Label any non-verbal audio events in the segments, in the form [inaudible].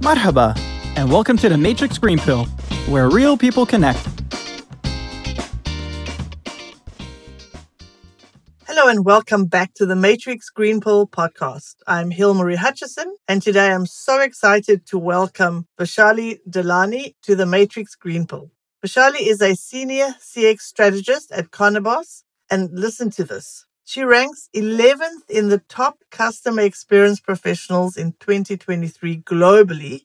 Marhaba, and welcome to the Matrix Green Pill, where real people connect. Hello and welcome back to the Matrix Green Pill podcast. I'm Hilmarie Hutchison, and today I'm so excited to welcome Vaishali Dialani to the Matrix Green Pill. Vaishali is a senior CX strategist at Konabos, and listen to this. She ranks 11th in the top customer experience professionals in 2023 globally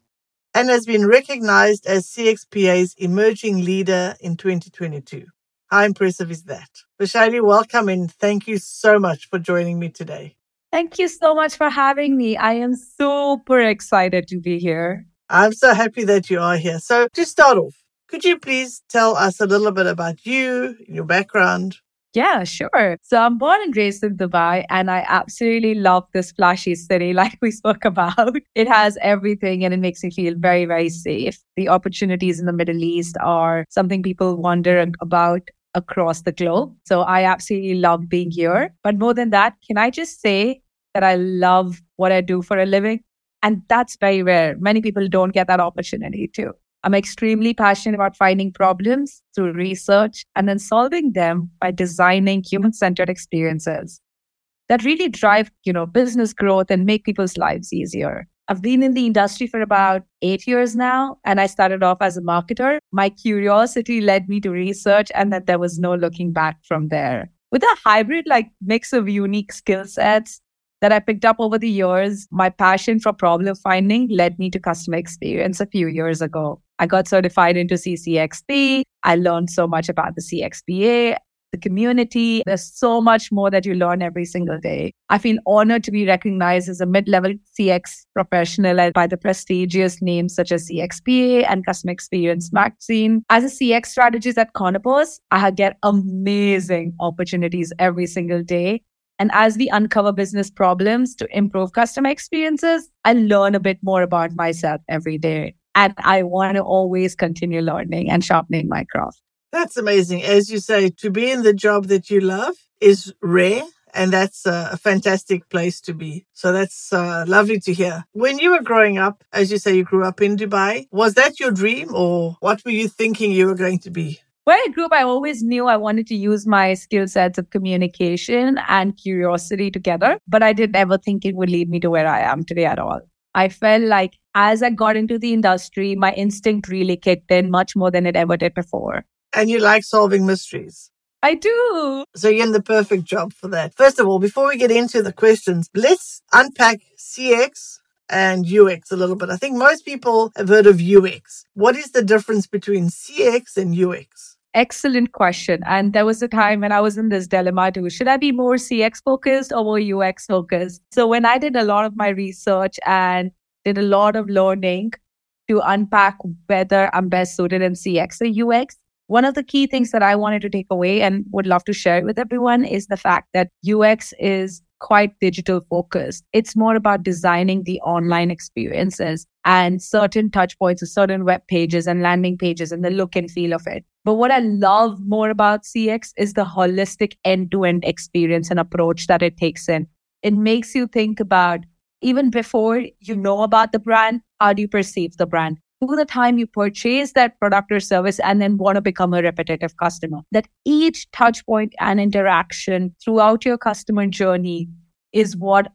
and has been recognized as CXPA's emerging leader in 2022. How impressive is that? Vaishali, welcome and thank you so much for joining me today. Thank you so much for having me. I am super excited to be here. I'm so happy that you are here. So, to start off, could you please tell us a little bit about you, your background? Yeah, sure. So I'm born and raised in Dubai, and I absolutely love this flashy city, [laughs] like we spoke about. It has everything and it makes me feel very, very safe. The opportunities in the Middle East are something people wonder about across the globe. So I absolutely love being here. But more than that, can I just say that I love what I do for a living? And that's very rare. Many people don't get that opportunity too. I'm extremely passionate about finding problems through research and then solving them by designing human-centered experiences that really drive, you know, business growth and make people's lives easier. I've been in the industry for about eight years now, and I started off as a marketer. My curiosity led me to research, and that there was no looking back from there. With a hybrid like mix of unique skill sets that I picked up over the years, my passion for problem finding led me to customer experience a few years ago. I got certified into CCXP. I learned so much about the CXPA, the community. There's so much more that you learn every single day. I feel honored to be recognized as a mid level CX professional by the prestigious names such as CXPA and Customer Experience Magazine. As a CX strategist at Konabos, I get amazing opportunities every single day. And as we uncover business problems to improve customer experiences, I learn a bit more about myself every day. And I want to always continue learning and sharpening my craft. That's amazing. As you say, to be in the job that you love is rare. And that's a fantastic place to be. So that's uh, lovely to hear. When you were growing up, as you say, you grew up in Dubai, was that your dream or what were you thinking you were going to be? Where I grew up, I always knew I wanted to use my skill sets of communication and curiosity together, but I didn't ever think it would lead me to where I am today at all. I felt like as I got into the industry, my instinct really kicked in much more than it ever did before. And you like solving mysteries. I do. So you're in the perfect job for that. First of all, before we get into the questions, let's unpack CX and UX a little bit. I think most people have heard of UX. What is the difference between CX and UX? Excellent question. And there was a time when I was in this dilemma too. Should I be more CX focused or more UX focused? So when I did a lot of my research and did a lot of learning to unpack whether I'm best suited in CX or UX, one of the key things that I wanted to take away and would love to share with everyone is the fact that UX is quite digital focused. It's more about designing the online experiences and certain touch points or certain web pages and landing pages and the look and feel of it. But what I love more about CX is the holistic end to end experience and approach that it takes in. It makes you think about even before you know about the brand, how do you perceive the brand? To the time you purchase that product or service and then want to become a repetitive customer, that each touch point and interaction throughout your customer journey is what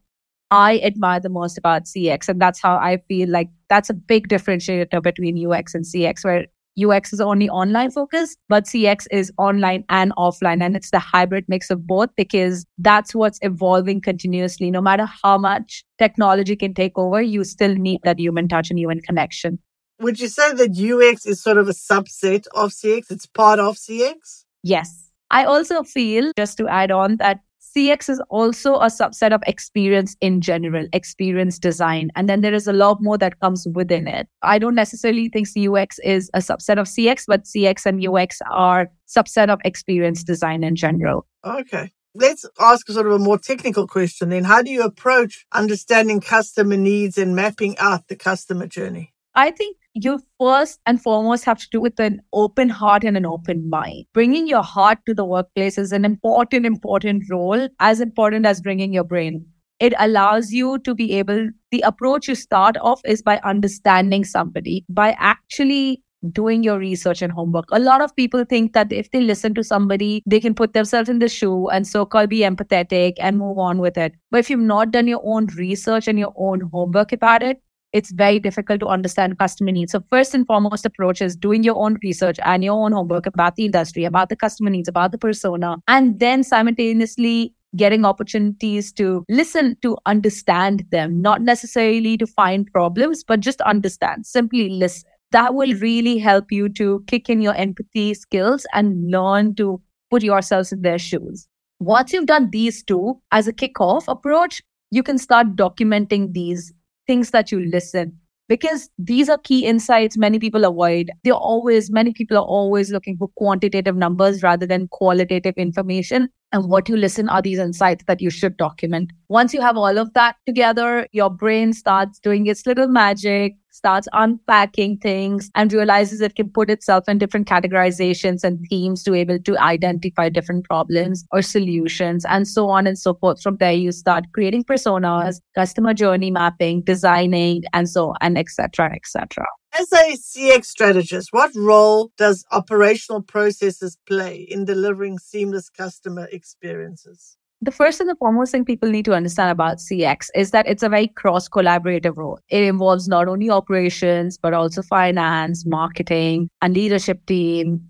I admire the most about CX. And that's how I feel like that's a big differentiator between UX and CX, where UX is only online focused, but CX is online and offline. And it's the hybrid mix of both because that's what's evolving continuously. No matter how much technology can take over, you still need that human touch and human connection. Would you say that UX is sort of a subset of CX? It's part of CX? Yes. I also feel, just to add on, that CX is also a subset of experience in general, experience design. And then there is a lot more that comes within it. I don't necessarily think UX is a subset of CX, but CX and UX are subset of experience design in general. Okay. Let's ask sort of a more technical question then. How do you approach understanding customer needs and mapping out the customer journey? I think you first and foremost have to do with an open heart and an open mind. Bringing your heart to the workplace is an important, important role, as important as bringing your brain. it allows you to be able, the approach you start off is by understanding somebody, by actually doing your research and homework. A lot of people think that if they listen to somebody, they can put themselves in the shoe and so called be empathetic and move on with it. But if you've not done your own research and your own homework about it, it's very difficult to understand customer needs. So first and foremost approach is doing your own research and your own homework about the industry, about the customer needs, about the persona, and then simultaneously getting opportunities to listen to understand them, not necessarily to find problems, but just understand, simply listen. That will really help you to kick in your empathy skills and learn to put yourselves in their shoes. Once you've done these two as a kickoff approach, you can start documenting these things that you listen because these are key insights many people avoid. They're always, many people are always looking for quantitative numbers rather than qualitative information. And what you listen are these insights that you should document. Once you have all of that together, your brain starts doing its little magic, starts unpacking things, and realizes it can put itself in different categorizations and themes to able to identify different problems or solutions, and so on and so forth. From there, you start creating personas, customer journey mapping, designing, and so and etc. etc. As a CX strategist, what role does operational processes play in delivering seamless customer experiences? The first and the foremost thing people need to understand about CX is that it's a very cross collaborative role. It involves not only operations, but also finance, marketing, and leadership team,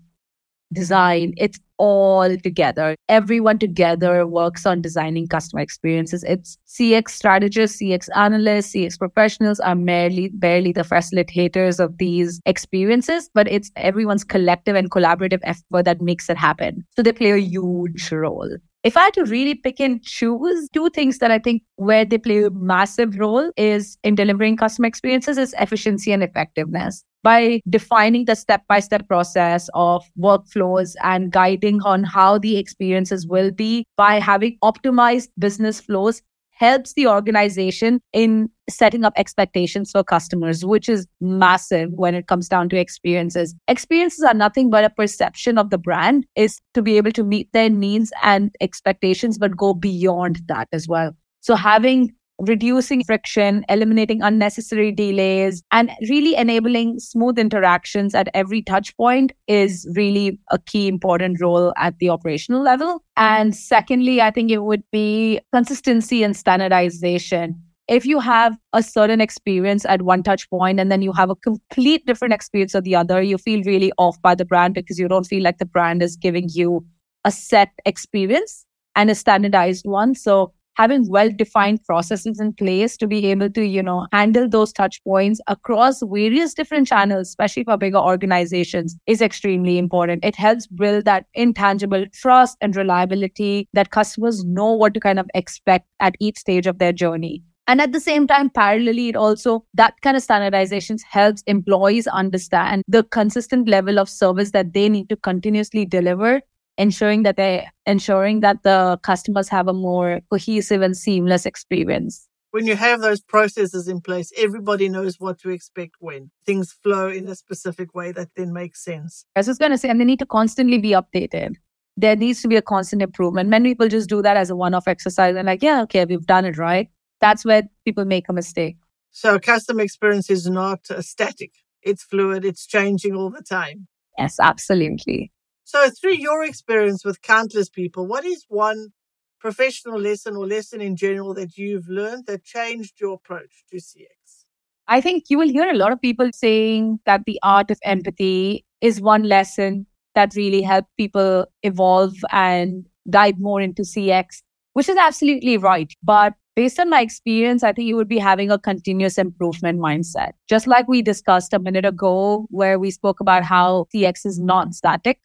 design. It's all together. Everyone together works on designing customer experiences. It's CX strategists, CX analysts, CX professionals are merely barely the facilitators of these experiences, but it's everyone's collective and collaborative effort that makes it happen. So they play a huge role. If I had to really pick and choose two things that I think where they play a massive role is in delivering customer experiences is efficiency and effectiveness. By defining the step by step process of workflows and guiding on how the experiences will be by having optimized business flows helps the organization in setting up expectations for customers, which is massive when it comes down to experiences. Experiences are nothing but a perception of the brand is to be able to meet their needs and expectations, but go beyond that as well. So having reducing friction, eliminating unnecessary delays, and really enabling smooth interactions at every touch point is really a key important role at the operational level. And secondly, I think it would be consistency and standardization. If you have a certain experience at one touch point and then you have a complete different experience at the other, you feel really off by the brand because you don't feel like the brand is giving you a set experience and a standardized one. So having well defined processes in place to be able to you know handle those touch points across various different channels especially for bigger organizations is extremely important. It helps build that intangible trust and reliability that customers know what to kind of expect at each stage of their journey. And at the same time, parallelly, it also, that kind of standardizations helps employees understand the consistent level of service that they need to continuously deliver ensuring that they ensuring that the customers have a more cohesive and seamless experience when you have those processes in place, everybody knows what to expect when things flow in a specific way that then makes sense. I was going to say, and they need to constantly be updated. There needs to be a constant improvement. Many people just do that as a one off exercise and, like, yeah, okay, we've done it right. That's where people make a mistake. So, customer experience is not uh, static, it's fluid, it's changing all the time. Yes, absolutely. So, through your experience with countless people, what is one professional lesson or lesson in general that you've learned that changed your approach to CX? I think you will hear a lot of people saying that the art of empathy is one lesson that really helped people evolve and dive more into CX, which is absolutely right. But based on my experience, I think you would be having a continuous improvement mindset. Just like we discussed a minute ago, where we spoke about how CX is non static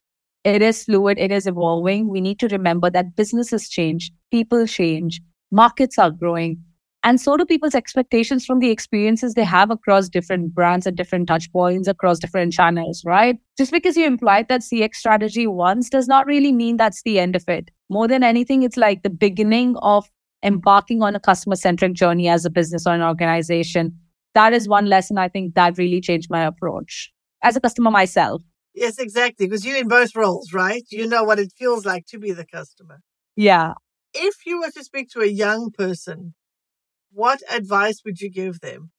it is fluid, it is evolving. We need to remember that businesses change, people change, markets are growing. And so do people's expectations from the experiences they have across different brands and different touch points across different channels, right? Just because you implied that CX strategy once does not really mean that's the end of it. More than anything, it's like the beginning of embarking on a customer centric journey as a business or an organization. That is one lesson I think that really changed my approach as a customer myself. Yes, exactly. Because you're in both roles, right? You know what it feels like to be the customer. Yeah. If you were to speak to a young person what advice would you give them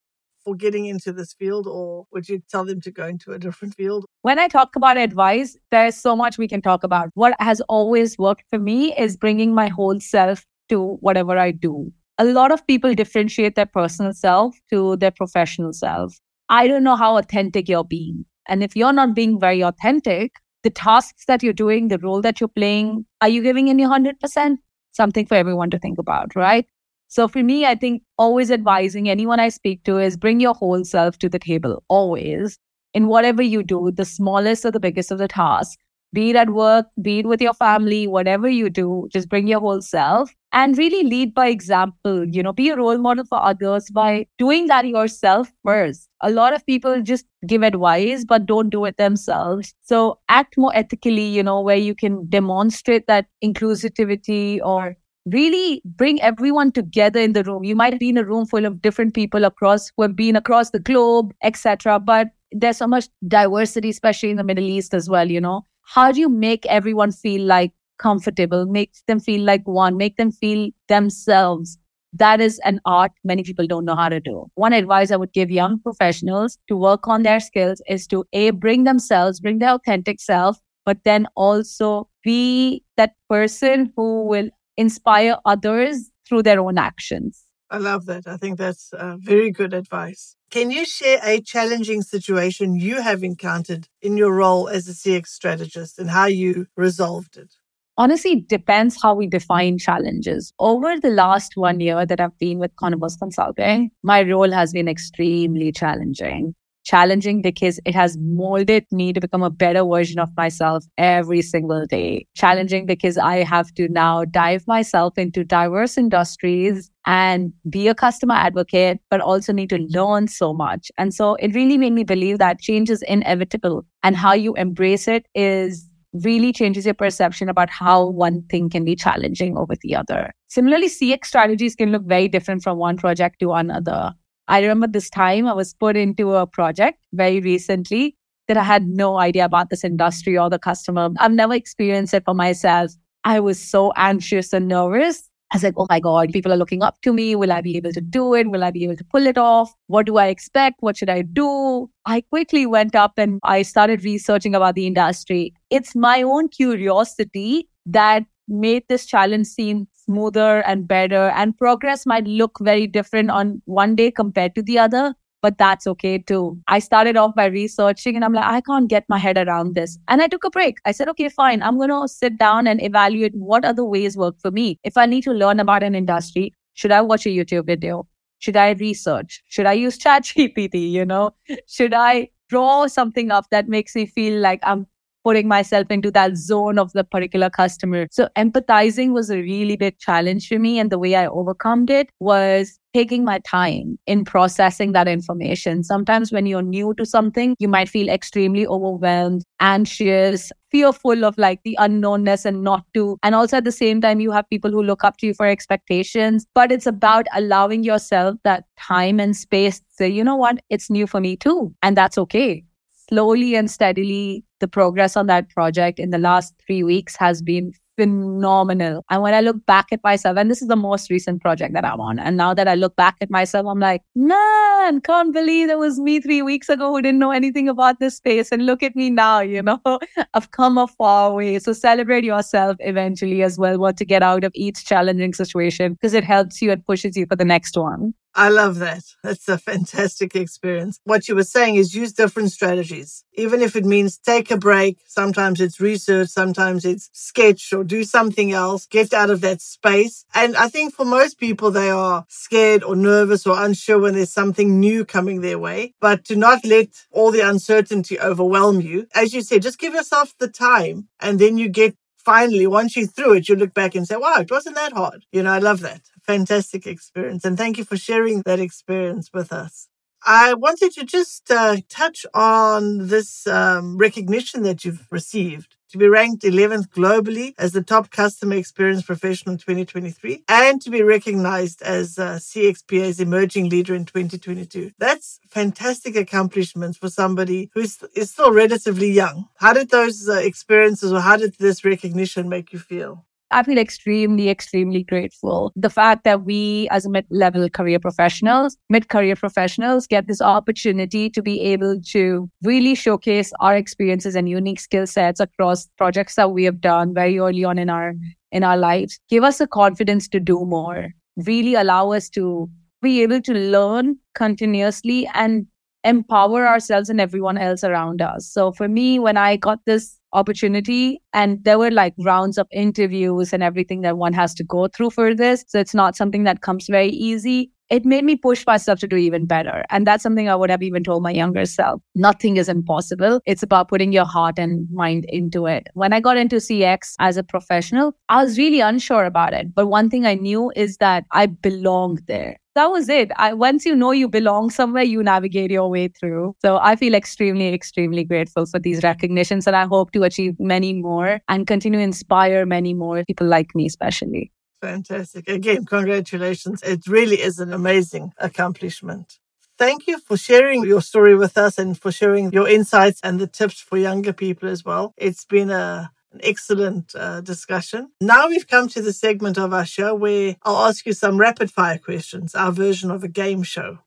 for getting into this field, or would you tell them to go into a different field? When I talk about advice, there's so much we can talk about. What has always worked for me is bringing my whole self to whatever I do. A lot of people differentiate their personal self to their professional self. I don't know how authentic you're being. And if you're not being very authentic, the tasks that you're doing, the role that you're playing, are you giving in your 100%? Something for everyone to think about, right? So for me, I think always advising anyone I speak to is bring your whole self to the table, always. In whatever you do, the smallest or the biggest of the tasks, be it at work, be it with your family, whatever you do, just bring your whole self and really lead by example. You know, be a role model for others by doing that yourself first. A lot of people just give advice, but don't do it themselves. So act more ethically, you know, where you can demonstrate that inclusivity or really bring everyone together in the room. You might be in a room full of different people across who have been across the globe, etc. But there's so much diversity, especially in the Middle East as well, you know. How do you make everyone feel like comfortable, makes them feel like one, make them feel themselves? That is an art many people don't know how to do. One advice I would give young professionals to work on their skills is to A, bring themselves, bring their authentic self, but then also be that person who will inspire others through their own actions. I love that. I think that's uh, very good advice. Can you share a challenging situation you have encountered in your role as a CX strategist and how you resolved it? Honestly, it depends how we define challenges. Over the last one year that I've been with Konabos Consulting, my role has been extremely challenging challenging because it has molded me to become a better version of myself every single day. Challenging because I have to now dive myself into diverse industries and be a customer advocate, but also need to learn so much. And so it really made me believe that change is inevitable and how you embrace it is really changes your perception about how one thing can be challenging over the other. Similarly, CX strategies can look very different from one project to another. I remember this time I was put into a project very recently that I had no idea about this industry or the customer. I've never experienced it for myself. I was so anxious and nervous. I was like, oh my God, people are looking up to me. Will I be able to do it? Will I be able to pull it off? What do I expect? What should I do? I quickly went up and I started researching about the industry. It's my own curiosity that made this challenge seem smoother and better and progress might look very different on one day compared to the other but that's okay too. I started off by researching and I'm like, I can't get my head around this. And I took a break. I said, okay, fine. I'm going to sit down and evaluate what other ways work for me. If I need to learn about an industry, should I watch a YouTube video? Should I research? Should I use [laughs] ChatGPT? You know, should I draw something up that makes me feel like I'm putting myself into that zone of the particular customer. So empathizing was a really big challenge for me. And the way I overcome it was taking my time in processing that information. Sometimes when you're new to something, you might feel extremely overwhelmed, anxious, fearful of like the unknownness and not to. And also at the same time, you have people who look up to you for expectations. But it's about allowing yourself that time and space to say, you know what, it's new for me too. And that's okay slowly and steadily, the progress on that project in the last three weeks has been phenomenal. And when I look back at myself, and this is the most recent project that I'm on, and now that I look back at myself, I'm like, man, can't believe it was me three weeks ago who didn't know anything about this space. And look at me now, you know, [laughs] I've come a far way. So celebrate yourself eventually as well, what to get out of each challenging situation because it helps you and pushes you for the next one. I love that. [laughs] That's a fantastic experience. What you were saying is use different strategies, even if it means take a break. Sometimes it's research, sometimes it's sketch or do something else, get out of that space. And I think for most people, they are scared or nervous or unsure when there's something new coming their way. But to not let all the uncertainty overwhelm you, as you said, just give yourself the time and then you get finally, once you're through it, you look back and say, wow, it wasn't that hard. You know, I love that fantastic experience. And thank you for sharing that experience with us. I wanted to just uh, touch on this um, recognition that you've received to be ranked 11th globally as the top customer experience professional in 2023 and to be recognized as uh, CXPA's emerging leader in 2022. That's fantastic accomplishments for somebody who is, is still relatively young. How did those uh, experiences or how did this recognition make you feel? I feel extremely, extremely grateful. The fact that we, as mid level career professionals, mid career professionals, get this opportunity to be able to really showcase our experiences and unique skill sets across projects that we have done very early on in our in our lives, give us the confidence to do more, really allow us to be able to learn continuously and empower ourselves and everyone else around us. So for me, when I got this opportunity and there were like rounds of interviews and everything that one has to go through for this. So it's not something that comes very easy. It made me push myself to do even better. And that's something I would have even told my younger self. Nothing is impossible. It's about putting your heart and mind into it. When I got into CX as a professional, I was really unsure about it. But one thing I knew is that I belonged there that was it. I, once you know you belong somewhere, you navigate your way through. So I feel extremely, extremely grateful for these recognitions. And I hope to achieve many more and continue to inspire many more people like me, especially. Fantastic. Again, congratulations. It really is an amazing accomplishment. Thank you for sharing your story with us and for sharing your insights and the tips for younger people as well. It's been a an excellent uh, discussion. Now we've come to the segment of our show where I'll ask you some rapid fire questions, our version of a game show.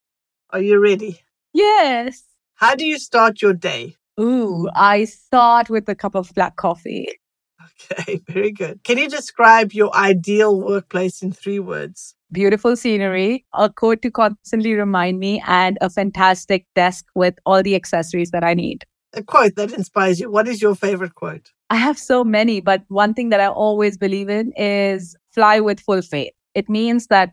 Are you ready? Yes. How do you start your day? Ooh, I start with a cup of black coffee. Okay, [laughs] very good. Can you describe your ideal workplace in three words? Beautiful scenery, a code to constantly remind me, and a fantastic desk with all the accessories that I need. A quote that inspires you. What is your favorite quote? I have so many, but one thing that I always believe in is fly with full faith. It means that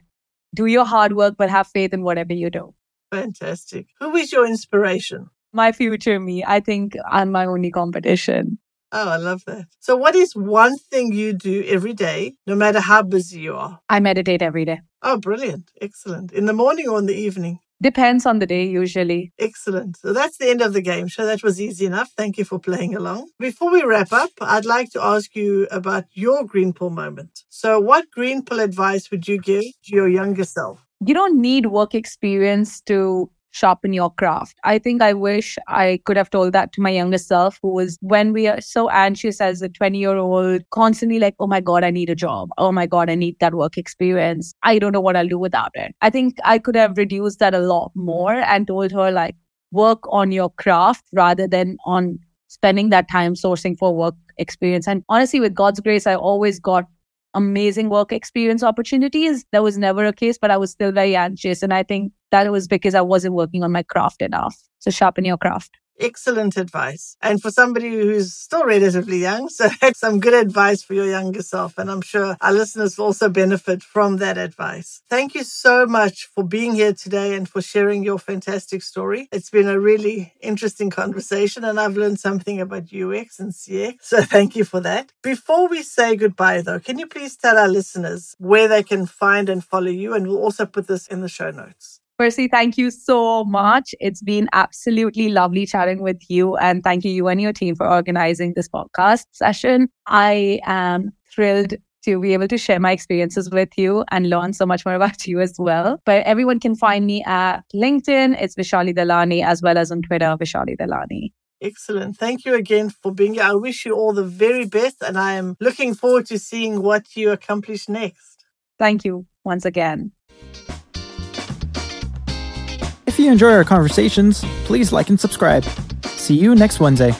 do your hard work, but have faith in whatever you do. Fantastic. Who is your inspiration? My future me. I think I'm my only competition. Oh, I love that. So, what is one thing you do every day, no matter how busy you are? I meditate every day. Oh, brilliant. Excellent. In the morning or in the evening? Depends on the day, usually. Excellent. So that's the end of the game show. That was easy enough. Thank you for playing along. Before we wrap up, I'd like to ask you about your green pill moment. So, what green pill advice would you give to your younger self? You don't need work experience to sharpen your craft. I think I wish I could have told that to my younger self, who was when we are so anxious as a 20 year old, constantly like, oh my God, I need a job. Oh my God, I need that work experience. I don't know what I'll do without it. I think I could have reduced that a lot more and told her, like, work on your craft rather than on spending that time sourcing for work experience. And honestly, with God's grace, I always got amazing work experience opportunities. That was never a case, but I was still very anxious. And I think that was because I wasn't working on my craft enough. So sharpen your craft. Excellent advice. And for somebody who's still relatively young, so [laughs] that's some good advice for your younger self. And I'm sure our listeners will also benefit from that advice. Thank you so much for being here today and for sharing your fantastic story. It's been a really interesting conversation and I've learned something about UX and CX. [laughs] So thank you for that. Before we say goodbye though, can you please tell our listeners where they can find and follow you? And we'll also put this in the show notes. Percy, thank you so much. It's been absolutely lovely chatting with you. And thank you, you and your team, for organizing this podcast session. I am thrilled to be able to share my experiences with you and learn so much more [laughs] about you as well. But everyone can find me at LinkedIn. It's Vaishali Dialani, as well as on Twitter, Vaishali Dialani. Excellent. Thank you again for being here. I wish you all the very best, and I am looking forward to seeing what you accomplish next. Thank you once again. You enjoy our conversations, please like and subscribe. See you next Wednesday.